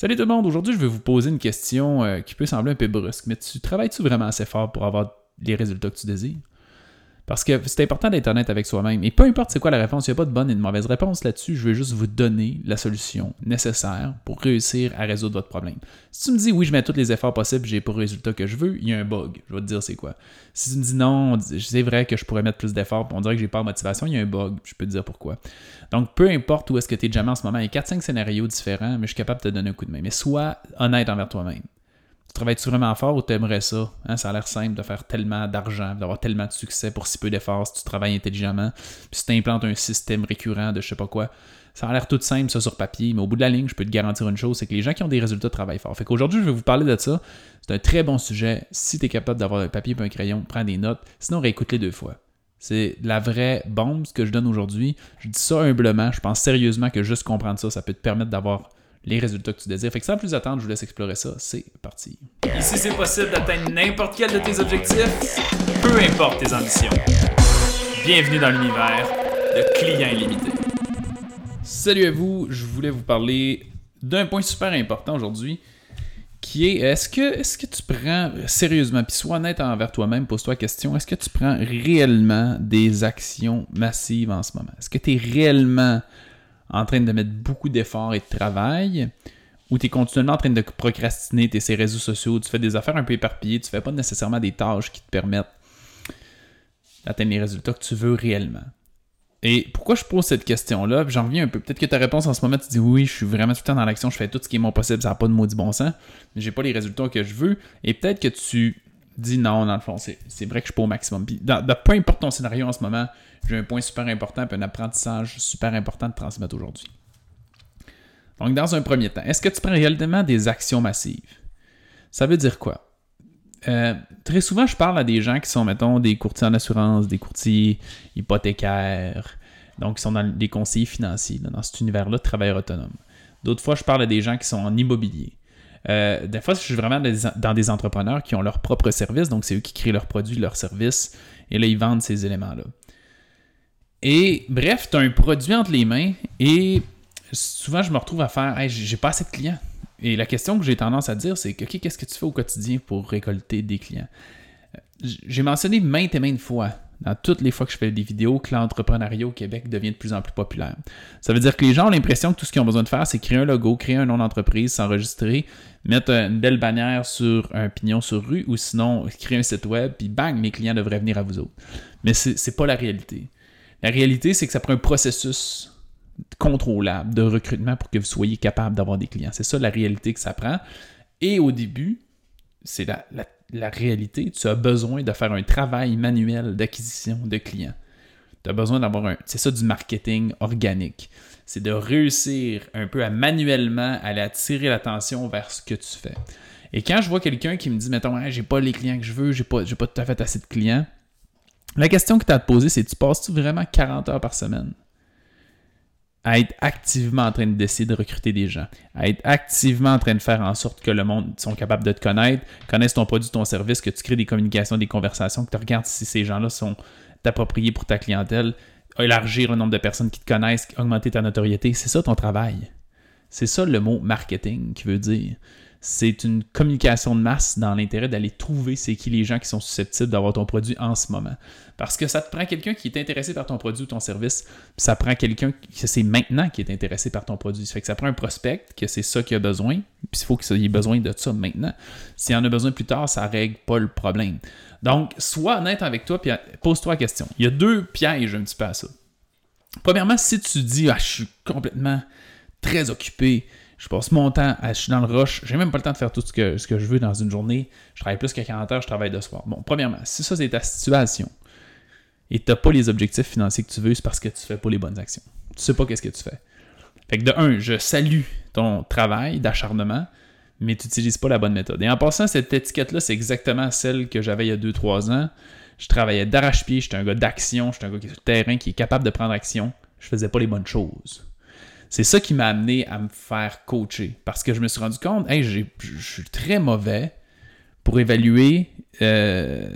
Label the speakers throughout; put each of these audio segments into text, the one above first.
Speaker 1: Salut tout le monde, aujourd'hui je vais vous poser une question euh, qui peut sembler un peu brusque, mais tu travailles-tu vraiment assez fort pour avoir les résultats que tu désires? Parce que c'est important d'être honnête avec soi-même. Et peu importe c'est quoi la réponse, il n'y a pas de bonne et de mauvaise réponse là-dessus. Je vais juste vous donner la solution nécessaire pour réussir à résoudre votre problème. Si tu me dis oui, je mets tous les efforts possibles, j'ai pas le résultat que je veux, il y a un bug. Je vais te dire c'est quoi. Si tu me dis non, c'est vrai que je pourrais mettre plus d'efforts, on dirait que j'ai pas de motivation, il y a un bug. Je peux te dire pourquoi. Donc peu importe où est-ce que tu es jamais en ce moment, il y a 4-5 scénarios différents, mais je suis capable de te donner un coup de main. Mais sois honnête envers toi-même. Tu travailles-tu vraiment fort ou tu aimerais ça? Hein, ça a l'air simple de faire tellement d'argent, d'avoir tellement de succès pour si peu d'efforts si tu travailles intelligemment. Puis si tu implantes un système récurrent de je sais pas quoi, ça a l'air tout simple, ça sur papier, mais au bout de la ligne, je peux te garantir une chose, c'est que les gens qui ont des résultats travaillent fort. Fait qu'aujourd'hui, je vais vous parler de ça. C'est un très bon sujet. Si tu es capable d'avoir un papier et un crayon, prends des notes. Sinon, réécoute-les deux fois. C'est la vraie bombe, ce que je donne aujourd'hui. Je dis ça humblement. Je pense sérieusement que juste comprendre ça, ça peut te permettre d'avoir les résultats que tu désires. Fait que sans plus attendre, je vous laisse explorer ça. C'est parti. Ici, c'est possible d'atteindre n'importe quel de tes objectifs, peu importe tes ambitions. Bienvenue dans l'univers de clients illimités. Salut à vous, je voulais vous parler d'un point super important aujourd'hui qui est est-ce que, est que tu prends sérieusement, puis sois honnête envers toi-même, pose-toi la question, est-ce que tu prends réellement des actions massives en ce moment? Est-ce que tu es réellement en train de mettre beaucoup d'efforts et de travail, ou tu es continuellement en train de procrastiner tes réseaux sociaux, tu fais des affaires un peu éparpillées, tu fais pas nécessairement des tâches qui te permettent d'atteindre les résultats que tu veux réellement. Et pourquoi je pose cette question-là, j'en reviens un peu. Peut-être que ta réponse en ce moment, tu dis oui, je suis vraiment tout le temps dans l'action, je fais tout ce qui est mon possible, ça n'a pas de maudit bon sens, mais j'ai pas les résultats que je veux. Et peut-être que tu dis non, dans le fond, c'est vrai que je suis pas au maximum. Puis, dans, peu importe ton scénario en ce moment, j'ai un point super important et un apprentissage super important de transmettre aujourd'hui. Donc, dans un premier temps, est-ce que tu prends réellement des actions massives? Ça veut dire quoi? Euh, très souvent, je parle à des gens qui sont, mettons, des courtiers en assurance, des courtiers hypothécaires, donc qui sont dans des conseillers financiers, dans cet univers-là de travailleurs autonomes. D'autres fois, je parle à des gens qui sont en immobilier. Euh, des fois, je suis vraiment dans des entrepreneurs qui ont leur propre service, donc c'est eux qui créent leurs produits, leurs services, et là, ils vendent ces éléments-là. Et bref, tu as un produit entre les mains, et souvent, je me retrouve à faire hey, j'ai pas assez de clients. Et la question que j'ai tendance à dire, c'est OK, qu'est-ce que tu fais au quotidien pour récolter des clients? Euh, j'ai mentionné maintes et maintes fois dans toutes les fois que je fais des vidéos que l'entrepreneuriat au Québec devient de plus en plus populaire. Ça veut dire que les gens ont l'impression que tout ce qu'ils ont besoin de faire, c'est créer un logo, créer un nom d'entreprise, s'enregistrer, mettre une belle bannière sur un pignon sur rue ou sinon créer un site web, puis bang, mes clients devraient venir à vous autres. Mais c'est n'est pas la réalité. La réalité, c'est que ça prend un processus contrôlable de recrutement pour que vous soyez capable d'avoir des clients. C'est ça la réalité que ça prend. Et au début, c'est la, la la réalité, tu as besoin de faire un travail manuel d'acquisition de clients. Tu as besoin d'avoir un. C'est ça du marketing organique. C'est de réussir un peu à manuellement aller attirer l'attention vers ce que tu fais. Et quand je vois quelqu'un qui me dit, mettons, j'ai pas les clients que je veux, j'ai pas, pas tout à fait assez de clients, la question que tu as à te poser, c'est tu passes-tu vraiment 40 heures par semaine? À être activement en train de décider de recruter des gens, à être activement en train de faire en sorte que le monde soit capable de te connaître, connaissent ton produit, ton service, que tu crées des communications, des conversations, que tu regardes si ces gens-là sont appropriés pour ta clientèle, élargir le nombre de personnes qui te connaissent, augmenter ta notoriété. C'est ça ton travail. C'est ça le mot marketing qui veut dire c'est une communication de masse dans l'intérêt d'aller trouver c'est qui les gens qui sont susceptibles d'avoir ton produit en ce moment. Parce que ça te prend quelqu'un qui est intéressé par ton produit ou ton service, ça prend quelqu'un que c'est maintenant qui est intéressé par ton produit. Ça fait que ça prend un prospect, que c'est ça qu'il a besoin, puis il faut qu'il ait besoin de ça maintenant. S'il en a besoin plus tard, ça règle pas le problème. Donc, sois honnête avec toi, puis pose-toi la question. Il y a deux pièges un petit peu à ça. Premièrement, si tu dis, ah, je suis complètement très occupé, je passe mon temps, je suis dans le rush, j'ai même pas le temps de faire tout ce que, je veux dans une journée. Je travaille plus que 40 heures, je travaille de soir. Bon, premièrement, si ça c'est ta situation et tu n'as pas les objectifs financiers que tu veux, c'est parce que tu fais pas les bonnes actions. Tu sais pas qu'est-ce que tu fais. Fait que de un, je salue ton travail d'acharnement, mais tu n'utilises pas la bonne méthode. Et en passant, cette étiquette-là, c'est exactement celle que j'avais il y a 2-3 ans. Je travaillais d'arrache-pied, j'étais un gars d'action, j'étais un gars qui est sur le terrain, qui est capable de prendre action. Je faisais pas les bonnes choses. C'est ça qui m'a amené à me faire coacher. Parce que je me suis rendu compte, hey, je suis très mauvais pour évaluer euh,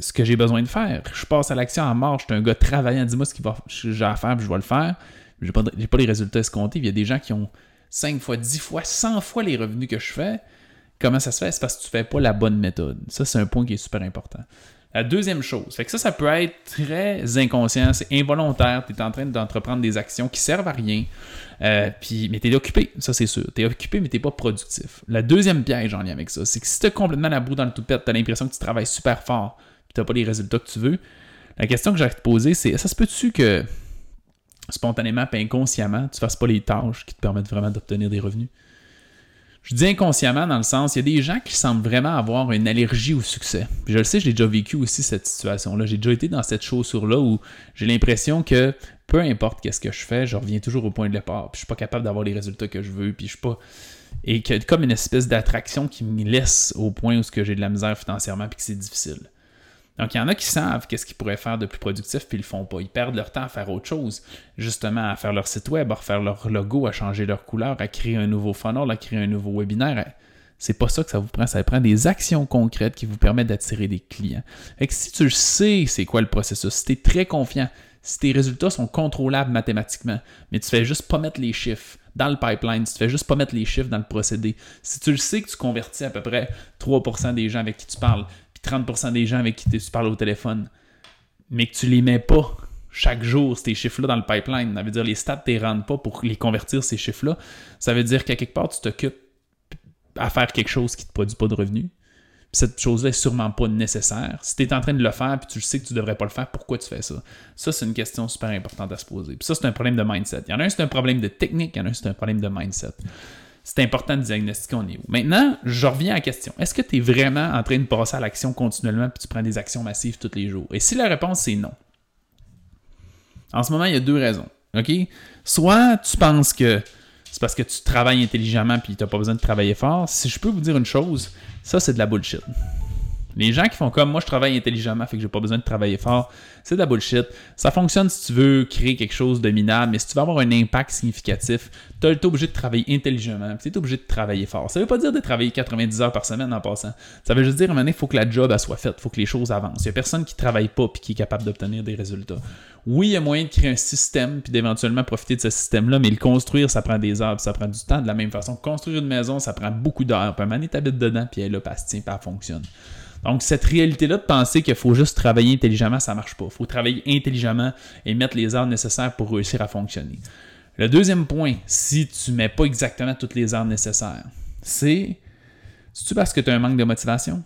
Speaker 1: ce que j'ai besoin de faire. Je passe à l'action en marche. Je suis un gars travaillant. Dis-moi ce va j'ai à faire, puis je vais le faire. J'ai pas, pas les résultats escomptés. Il y a des gens qui ont 5 fois, 10 fois, 100 fois les revenus que je fais, comment ça se fait? C'est parce que tu fais pas la bonne méthode. Ça, c'est un point qui est super important. La deuxième chose, fait que ça, ça peut être très inconscient, c'est involontaire, tu es en train d'entreprendre des actions qui servent à rien, euh, puis, mais tu es occupé, ça c'est sûr. Tu es occupé, mais tu pas productif. La deuxième piège en lien avec ça, c'est que si tu complètement la boue dans le tout pète, tu as l'impression que tu travailles super fort, puis tu pas les résultats que tu veux, la question que j'ai à te poser, c'est ça se peut-tu que spontanément et inconsciemment, tu fasses pas les tâches qui te permettent vraiment d'obtenir des revenus? Je dis inconsciemment dans le sens, il y a des gens qui semblent vraiment avoir une allergie au succès. je le sais, j'ai déjà vécu aussi cette situation-là. J'ai déjà été dans cette chaussure-là où j'ai l'impression que peu importe qu'est-ce que je fais, je reviens toujours au point de départ. Puis je suis pas capable d'avoir les résultats que je veux. Puis je suis pas et que comme une espèce d'attraction qui me laisse au point où j'ai de la misère financièrement puis que c'est difficile. Donc, il y en a qui savent qu'est-ce qu'ils pourraient faire de plus productif, puis ils le font pas. Ils perdent leur temps à faire autre chose, justement à faire leur site web, à refaire leur logo, à changer leur couleur, à créer un nouveau funnel, à créer un nouveau webinaire. C'est pas ça que ça vous prend, ça prend des actions concrètes qui vous permettent d'attirer des clients. Fait que si tu sais c'est quoi le processus, si tu es très confiant, si tes résultats sont contrôlables mathématiquement, mais tu fais juste pas mettre les chiffres dans le pipeline, si tu fais juste pas mettre les chiffres dans le procédé, si tu le sais que tu convertis à peu près 3% des gens avec qui tu parles, 30% des gens avec qui tu parles au téléphone, mais que tu les mets pas chaque jour, ces chiffres-là dans le pipeline, ça veut dire les stats ne rendent pas pour les convertir, ces chiffres-là, ça veut dire qu'à quelque part, tu t'occupes à faire quelque chose qui ne te produit pas de revenus. cette chose-là est sûrement pas nécessaire. Si tu es en train de le faire puis tu sais que tu devrais pas le faire, pourquoi tu fais ça? Ça, c'est une question super importante à se poser. Puis ça, c'est un problème de mindset. Il y en a un, c'est un problème de technique, il y en a un, c'est un problème de mindset c'est important de diagnostiquer on est. Maintenant, je reviens à la question. Est-ce que tu es vraiment en train de passer à l'action continuellement puis tu prends des actions massives tous les jours? Et si la réponse c'est non, en ce moment, il y a deux raisons. Soit tu penses que c'est parce que tu travailles intelligemment puis tu n'as pas besoin de travailler fort. Si je peux vous dire une chose, ça c'est de la bullshit. Les gens qui font comme moi, je travaille intelligemment, fait que j'ai pas besoin de travailler fort, c'est de la bullshit. Ça fonctionne si tu veux créer quelque chose de minable, mais si tu veux avoir un impact significatif, tu es obligé de travailler intelligemment, tu es obligé de travailler fort. Ça veut pas dire de travailler 90 heures par semaine en passant. Ça veut juste dire à un moment donné, il faut que la job soit faite, il faut que les choses avancent. Il y a personne qui travaille pas et qui est capable d'obtenir des résultats. Oui, il y a moyen de créer un système puis d'éventuellement profiter de ce système-là, mais le construire, ça prend des heures, ça prend du temps. De la même façon, construire une maison, ça prend beaucoup d'heures. Puis un moment donné, dedans, puis elle là, puis elle tient, puis elle fonctionne. Donc, cette réalité-là de penser qu'il faut juste travailler intelligemment, ça marche pas. Il faut travailler intelligemment et mettre les heures nécessaires pour réussir à fonctionner. Le deuxième point, si tu ne mets pas exactement toutes les heures nécessaires, c'est c'est-tu parce que tu as un manque de motivation?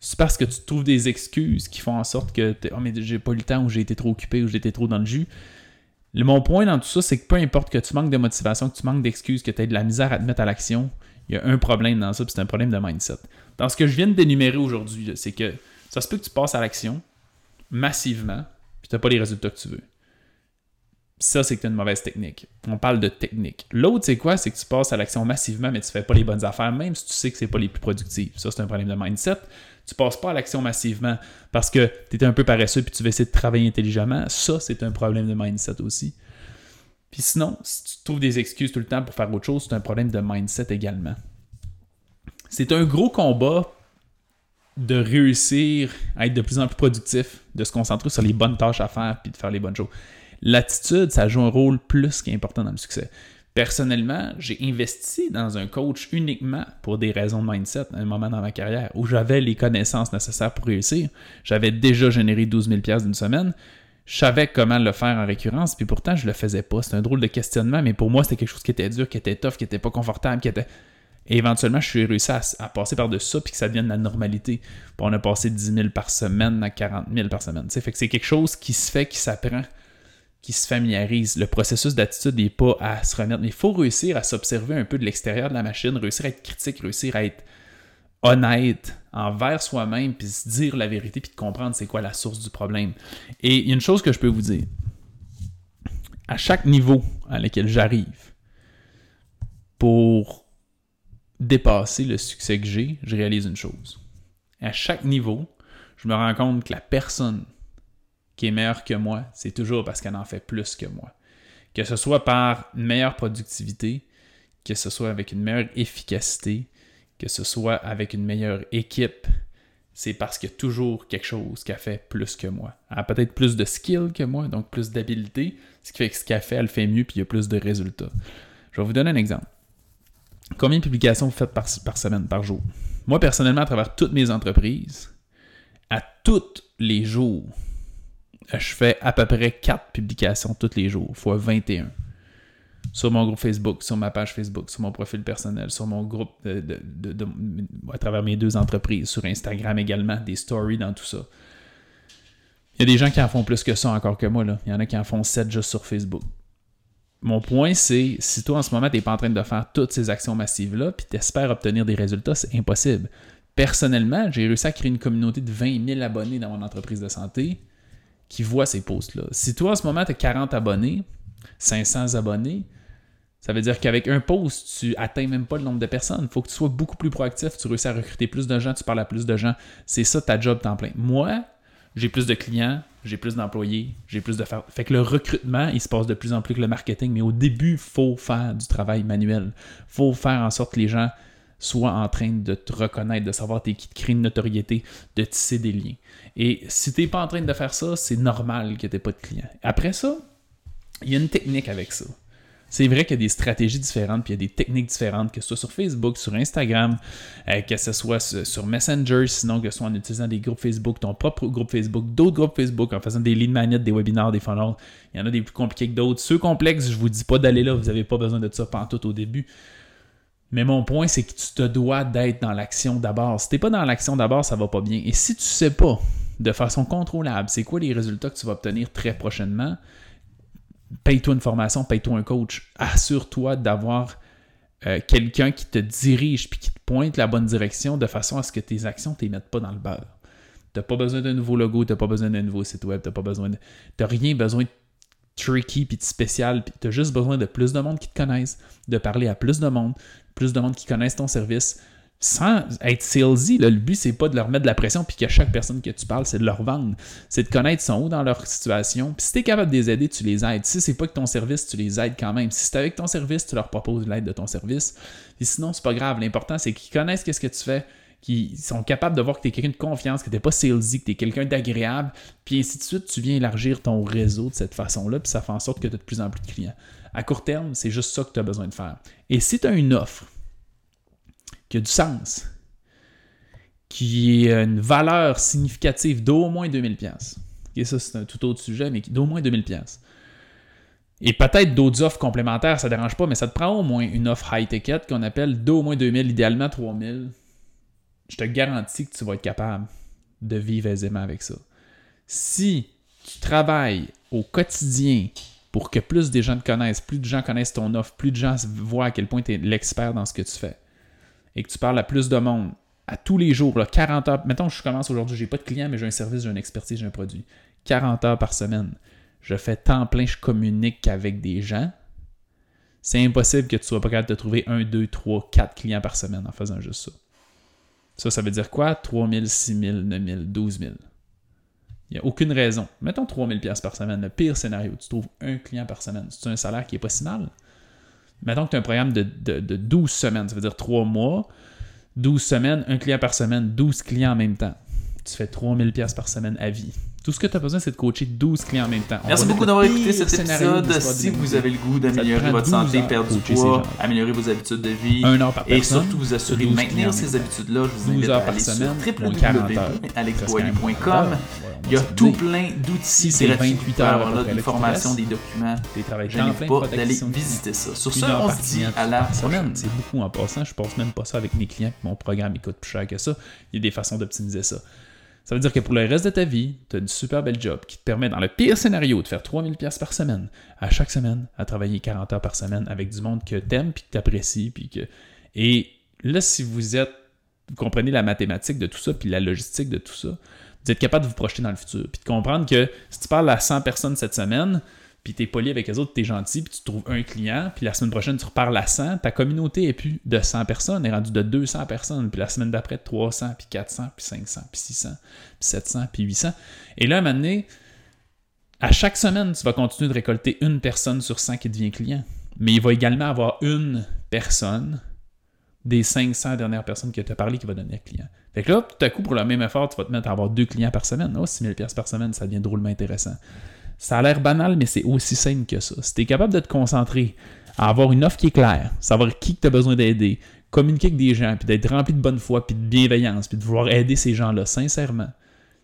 Speaker 1: C'est parce que tu trouves des excuses qui font en sorte que oh, mais j'ai pas eu le temps ou j'ai été trop occupé ou été trop dans le jus? Mon point dans tout ça, c'est que peu importe que tu manques de motivation, que tu manques d'excuses, que tu aies de la misère à te mettre à l'action, il y a un problème dans ça, puis c'est un problème de mindset. Dans ce que je viens de d'énumérer aujourd'hui, c'est que ça se peut que tu passes à l'action massivement, puis tu pas les résultats que tu veux. Ça, c'est que tu as une mauvaise technique. On parle de technique. L'autre, c'est quoi? C'est que tu passes à l'action massivement, mais tu fais pas les bonnes affaires, même si tu sais que ce pas les plus productives. Ça, c'est un problème de mindset. Tu passes pas à l'action massivement parce que tu étais un peu paresseux puis tu veux essayer de travailler intelligemment. Ça, c'est un problème de mindset aussi. Puis sinon, si tu trouves des excuses tout le temps pour faire autre chose, c'est un problème de mindset également. C'est un gros combat de réussir à être de plus en plus productif, de se concentrer sur les bonnes tâches à faire puis de faire les bonnes choses. L'attitude, ça joue un rôle plus qu'important dans le succès. Personnellement, j'ai investi dans un coach uniquement pour des raisons de mindset à un moment dans ma carrière où j'avais les connaissances nécessaires pour réussir. J'avais déjà généré 12 000 d'une semaine je savais comment le faire en récurrence, puis pourtant je le faisais pas. C'est un drôle de questionnement, mais pour moi c'était quelque chose qui était dur, qui était tough, qui était pas confortable, qui était. Et éventuellement, je suis réussi à, passer par-dessus ça, puis que ça devienne la normalité. On a passé 10 000 par semaine à 40 000 par semaine. C'est quelque chose qui se fait, qui s'apprend, qui se familiarise. Le processus d'attitude n'est pas à se remettre. Mais il faut réussir à s'observer un peu de l'extérieur de la machine, réussir à être critique, réussir à être honnête envers soi-même, puis se dire la vérité, puis de comprendre c'est quoi la source du problème. Et il y a une chose que je peux vous dire. À chaque niveau à lequel j'arrive, pour dépasser le succès que j'ai, je réalise une chose. À chaque niveau, je me rends compte que la personne qui est meilleure que moi, c'est toujours parce qu'elle en fait plus que moi. Que ce soit par une meilleure productivité, que ce soit avec une meilleure efficacité, que ce soit avec une meilleure équipe, c'est parce qu'il y a toujours quelque chose qui a fait plus que moi. Elle a peut-être plus de skill que moi, donc plus d'habileté, ce qui fait que ce qu'elle fait, elle fait mieux, puis il y a plus de résultats. Je vais vous donner un exemple. Combien de publications vous faites par, par semaine, par jour? Moi, personnellement, à travers toutes mes entreprises, à tous les jours, je fais à peu près 4 publications tous les jours, fois 21. Sur mon groupe Facebook, sur ma page Facebook, sur mon profil personnel, sur mon groupe à travers mes deux entreprises, sur Instagram également, des stories dans tout ça. Il y a des gens qui en font plus que ça encore que moi. Là. Il y en a qui en font 7 juste sur Facebook. Mon point, c'est si toi en ce moment, tu n'es pas en train de faire toutes ces actions massives-là, puis tu espères obtenir des résultats, c'est impossible. Personnellement, j'ai réussi à créer une communauté de 20 000 abonnés dans mon entreprise de santé qui voit ces posts-là. Si toi, en ce moment, tu as 40 abonnés, 500 abonnés, ça veut dire qu'avec un post, tu atteins même pas le nombre de personnes. Il faut que tu sois beaucoup plus proactif, tu réussis à recruter plus de gens, tu parles à plus de gens. C'est ça ta job temps plein. Moi, j'ai plus de clients, j'ai plus d'employés, j'ai plus de faire. Fait que le recrutement, il se passe de plus en plus que le marketing, mais au début, il faut faire du travail manuel. Faut faire en sorte que les gens soient en train de te reconnaître, de savoir t'es qui, de créer une notoriété, de tisser des liens. Et si tu n'es pas en train de faire ça, c'est normal que tu n'aies pas de clients. Après ça, il y a une technique avec ça. C'est vrai qu'il y a des stratégies différentes, puis il y a des techniques différentes, que ce soit sur Facebook, sur Instagram, euh, que ce soit sur Messenger, sinon que ce soit en utilisant des groupes Facebook, ton propre groupe Facebook, d'autres groupes Facebook, en faisant des lead magnets, des webinaires, des funnels. Il y en a des plus compliqués que d'autres. Ceux complexes, je vous dis pas d'aller là, vous n'avez pas besoin de ça tout au début. Mais mon point, c'est que tu te dois d'être dans l'action d'abord. Si tu n'es pas dans l'action d'abord, ça va pas bien. Et si tu sais pas de façon contrôlable, c'est quoi les résultats que tu vas obtenir très prochainement, paye-toi une formation, paye-toi un coach. Assure-toi d'avoir euh, quelqu'un qui te dirige puis qui te pointe la bonne direction de façon à ce que tes actions ne mettent pas dans le beurre. Tu n'as pas besoin d'un nouveau logo, tu n'as pas besoin d'un nouveau site web, tu n'as de. Rien besoin de tricky puis de spécial, tu as juste besoin de plus de monde qui te connaissent, de parler à plus de monde, plus de monde qui connaissent ton service, sans être salesy, le but, c'est pas de leur mettre de la pression puis que chaque personne que tu parles, c'est de leur vendre. C'est de connaître son où dans leur situation. Puis si tu es capable de les aider, tu les aides. Si c'est pas que ton service, tu les aides quand même. Si c'est avec ton service, tu leur proposes l'aide de ton service. Et sinon, c'est pas grave. L'important, c'est qu'ils connaissent qu'est-ce que tu fais, qu'ils sont capables de voir que tu es quelqu'un de confiance, que tu pas salesy, que tu es quelqu'un d'agréable. Puis ainsi de suite, tu viens élargir ton réseau de cette façon-là. Puis ça fait en sorte que tu as de plus en plus de clients. À court terme, c'est juste ça que tu as besoin de faire. Et si tu as une offre, qui a du sens, qui a une valeur significative d'au moins 2000 pièces. Et ça, c'est un tout autre sujet, mais d'au moins 2000 pièces. Et peut-être d'autres offres complémentaires, ça ne dérange pas, mais ça te prend au moins une offre high ticket qu'on appelle d'au moins 2000, idéalement 3000. Je te garantis que tu vas être capable de vivre aisément avec ça. Si tu travailles au quotidien pour que plus de gens te connaissent, plus de gens connaissent ton offre, plus de gens voient à quel point tu es l'expert dans ce que tu fais, et que tu parles à plus de monde à tous les jours, là, 40 heures, mettons je commence aujourd'hui, j'ai pas de clients, mais j'ai un service, j'ai une expertise, j'ai un produit. 40 heures par semaine. Je fais temps plein, je communique avec des gens. C'est impossible que tu sois pas capable de trouver 1, 2, 3, 4 clients par semaine en faisant juste ça. Ça, ça veut dire quoi? 3 000, 6 000, 9 000, 12 000. Il n'y a aucune raison. Mettons 3 000 par semaine. Le pire scénario, tu trouves un client par semaine. C'est un salaire qui est pas si mal. Mettons que tu as un programme de, de, 12 semaines, ça veut dire 3 mois, 12 semaines, un client par semaine, 12 clients en même temps. Tu fais 3000 pièces par semaine à vie. Tout ce que tu as besoin, c'est de coacher 12 clients en même temps.
Speaker 2: Merci beaucoup d'avoir écouté cet épisode. Si vous avez le goût d'améliorer votre santé, perdre du poids, améliorer vos habitudes de vie et surtout vous assurer de maintenir ces habitudes-là, je vous invite à aller sur www.alexboily.com. Il y a tout plein d'outils
Speaker 1: c'est 28 heures
Speaker 2: là, des formations, des documents. Je n'ai pas d'aller visiter ça. Sur ce, on se dit à la semaine.
Speaker 1: C'est beaucoup en passant. Je pense même pas ça avec mes clients. Mon programme il coûte plus cher que ça. Il y a des façons d'optimiser ça. Ça veut dire que pour le reste de ta vie, tu as une super belle job qui te permet, dans le pire scénario, de faire 3000 pièces par semaine, à chaque semaine, à travailler 40 heures par semaine avec du monde que t'aimes puis que t'apprécies. Puis que... Et là, si vous êtes, vous comprenez la mathématique de tout ça puis la logistique de tout ça, vous êtes capable de vous projeter dans le futur. Puis de comprendre que si tu parles à 100 personnes cette semaine, puis tu es poli avec les autres, tu es gentil, puis tu trouves un client, puis la semaine prochaine, tu reparles à 100, ta communauté est plus de 100 personnes, elle est rendue de 200 personnes, puis la semaine d'après, 300, puis 400, puis 500, puis 600, puis 700, puis 800. Et là, à un moment donné, à chaque semaine, tu vas continuer de récolter une personne sur 100 qui devient client. Mais il va également avoir une personne des 500 dernières personnes qui t'ont parlé qui va un client. Fait que là, tout à coup, pour le même effort, tu vas te mettre à avoir deux clients par semaine. Oh, 6 000 par semaine, ça devient drôlement intéressant. Ça a l'air banal, mais c'est aussi simple que ça. Si tu es capable de te concentrer à avoir une offre qui est claire, savoir qui tu as besoin d'aider, communiquer avec des gens, puis d'être rempli de bonne foi, puis de bienveillance, puis de vouloir aider ces gens-là sincèrement,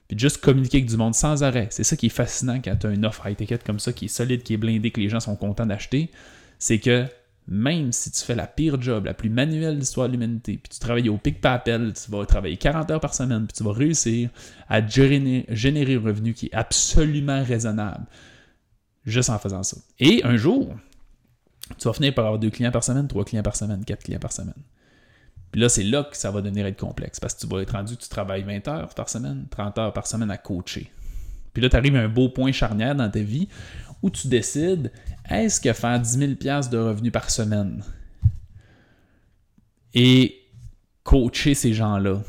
Speaker 1: puis de juste communiquer avec du monde sans arrêt. C'est ça qui est fascinant quand tu as une offre étiquette comme ça, qui est solide, qui est blindée, que les gens sont contents d'acheter, c'est que même si tu fais la pire job, la plus manuelle de l'histoire de l'humanité, puis tu travailles au pic papel, tu vas travailler 40 heures par semaine, puis tu vas réussir à générer, un revenu qui est absolument raisonnable, juste en faisant ça. Et un jour, tu vas finir par avoir deux clients par semaine, trois clients par semaine, quatre clients par semaine. Puis là, c'est là que ça va devenir être complexe, parce que tu vas être rendu tu travailles 20 heures par semaine, 30 heures par semaine à coacher. Puis là, tu arrives à un beau point charnière dans ta vie où tu décides est-ce que faire 10 000 de revenus par semaine et coacher ces gens-là,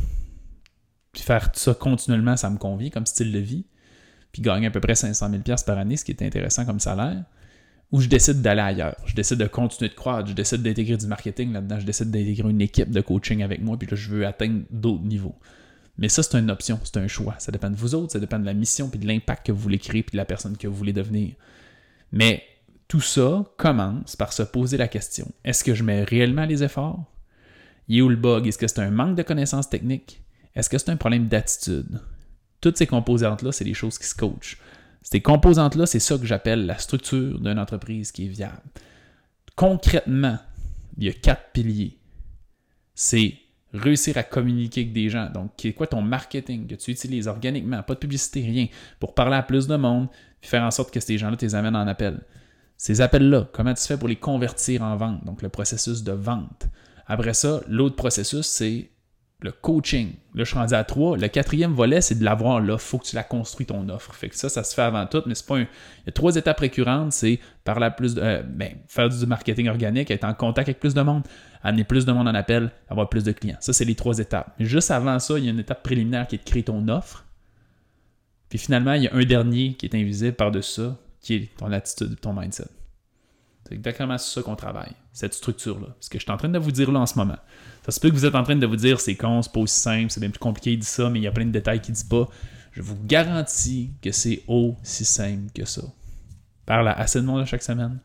Speaker 1: puis faire ça continuellement, ça me convient comme style de vie, puis gagner à peu près 500 000 par année, ce qui est intéressant comme salaire, ou je décide d'aller ailleurs, je décide de continuer de croître, je décide d'intégrer du marketing là-dedans, je décide d'intégrer une équipe de coaching avec moi, puis là, je veux atteindre d'autres niveaux. Mais ça, c'est une option, c'est un choix. Ça dépend de vous autres, ça dépend de la mission, puis de l'impact que vous voulez créer, puis de la personne que vous voulez devenir. Mais tout ça commence par se poser la question est-ce que je mets réellement les efforts? Il est où le bug? Est-ce que c'est un manque de connaissances techniques? Est-ce que c'est un problème d'attitude? Toutes ces composantes-là, c'est des choses qui se coachent. Ces composantes-là, c'est ça que j'appelle la structure d'une entreprise qui est viable. Concrètement, il y a quatre piliers. C'est réussir à communiquer avec des gens. Donc, c'est quoi ton marketing que tu utilises organiquement, pas de publicité, rien, pour parler à plus de monde, faire en sorte que ces gens-là, tu les amènes en appel. Ces appels-là, comment tu fais pour les convertir en vente, donc le processus de vente. Après ça, l'autre processus, c'est le coaching. Là, je suis rendu à trois. Le quatrième volet, c'est de l'avoir là. Il faut que tu la construis ton offre. Fait que ça, ça se fait avant tout, mais c'est pas un. Il y a trois étapes récurrentes, c'est plus de. Euh, ben, faire du marketing organique, être en contact avec plus de monde, amener plus de monde en appel, avoir plus de clients. Ça, c'est les trois étapes. Mais juste avant ça, il y a une étape préliminaire qui est de créer ton offre. Puis finalement, il y a un dernier qui est invisible par-dessus qui est ton attitude, ton mindset. C'est exactement sur ça qu'on travaille, cette structure-là. Ce que je suis en train de vous dire là en ce moment. Ça se peut que vous êtes en train de vous dire c'est con, c'est pas aussi simple, c'est bien plus compliqué, il dit ça, mais il y a plein de détails qu'il dit pas. Je vous garantis que c'est aussi simple que ça. Parle à assez de monde chaque semaine,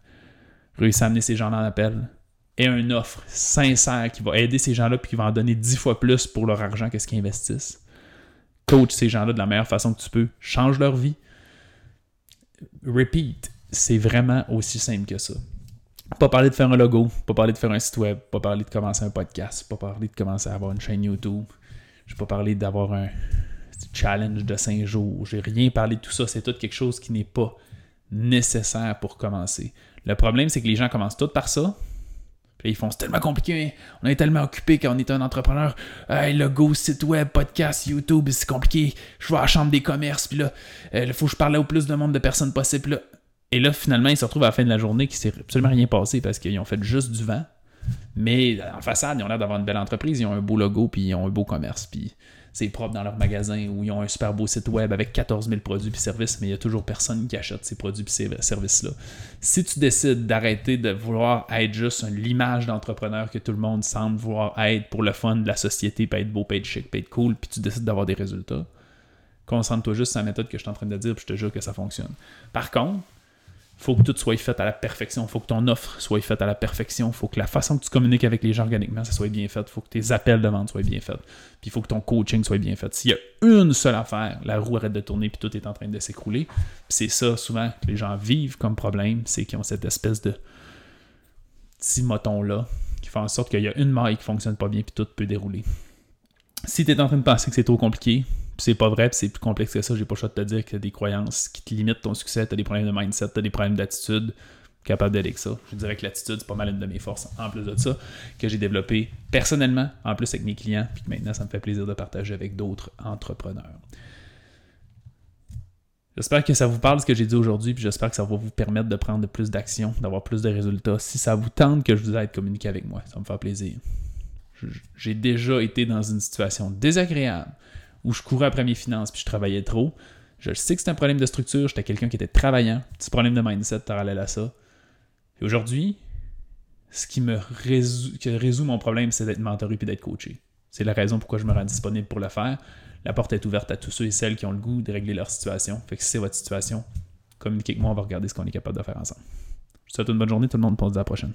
Speaker 1: réussir à amener ces gens-là en appel, et une offre sincère qui va aider ces gens-là puis qui va en donner dix fois plus pour leur argent qu'est-ce qu'ils investissent. Coach ces gens-là de la meilleure façon que tu peux. Change leur vie. Repeat. C'est vraiment aussi simple que ça. Pas parler de faire un logo, pas parler de faire un site web, pas parler de commencer un podcast, pas parler de commencer à avoir une chaîne YouTube. Je pas parler d'avoir un challenge de 5 jours. J'ai rien parlé de tout ça. C'est tout quelque chose qui n'est pas nécessaire pour commencer. Le problème, c'est que les gens commencent tout par ça. Puis ils font c'est tellement compliqué, on est tellement occupé quand on est un entrepreneur. Hey, logo, site web, podcast, YouTube, c'est compliqué. Je vais à la chambre des commerces, puis là, euh, il faut que je parle au plus de monde de personnes possible. Là. Et là, finalement, ils se retrouvent à la fin de la journée qui s'est absolument rien passé parce qu'ils ont fait juste du vent. Mais en façade, ils ont l'air d'avoir une belle entreprise, ils ont un beau logo, puis ils ont un beau commerce, puis c'est propre dans leur magasin, où ils ont un super beau site web avec 14 000 produits et services, mais il y a toujours personne qui achète ces produits et ces services-là. Si tu décides d'arrêter de vouloir être juste l'image d'entrepreneur que tout le monde semble vouloir être pour le fun de la société, puis être beau, puis être chic, puis être cool, puis tu décides d'avoir des résultats, concentre-toi juste sur la méthode que je suis en train de dire, puis je te jure que ça fonctionne. Par contre, faut que tout soit fait à la perfection. faut que ton offre soit faite à la perfection. faut que la façon que tu communiques avec les gens organiquement, ça soit bien fait. faut que tes appels de vente soient bien faits. Puis il faut que ton coaching soit bien fait. S'il y a une seule affaire, la roue arrête de tourner puis tout est en train de s'écrouler. c'est ça, souvent, que les gens vivent comme problème, c'est qu'ils ont cette espèce de petit moton-là qui fait en sorte qu'il y a une maille qui fonctionne pas bien puis tout peut dérouler. Si tu es en train de penser que c'est trop compliqué, c'est pas vrai, c'est plus complexe que ça. J'ai pas le choix de te dire que des croyances qui te limitent ton succès, t'as des problèmes de mindset, t'as des problèmes d'attitude, capable d'aider avec ça. Je dirais que l'attitude, c'est pas mal une de mes forces, en plus de ça, que j'ai développé personnellement, en plus avec mes clients, puis que maintenant, ça me fait plaisir de partager avec d'autres entrepreneurs. J'espère que ça vous parle ce que j'ai dit aujourd'hui, puis j'espère que ça va vous permettre de prendre plus d'action, d'avoir plus de résultats. Si ça vous tente que je vous aide communiquer avec moi, ça me fait plaisir. J'ai déjà été dans une situation désagréable où je courais après mes finances puis je travaillais trop. Je sais que c'est un problème de structure, j'étais quelqu'un qui était travaillant, petit problème de mindset parallèle à ça. Et aujourd'hui, ce qui me résout, mon problème, c'est d'être mentoré puis d'être coaché. C'est la raison pourquoi je me rends disponible pour le faire. La porte est ouverte à tous ceux et celles qui ont le goût de régler leur situation. Fait que si c'est votre situation, communiquez avec moi, on va regarder ce qu'on est capable de faire ensemble. Je vous souhaite une bonne journée, tout le monde. Dit à la prochaine.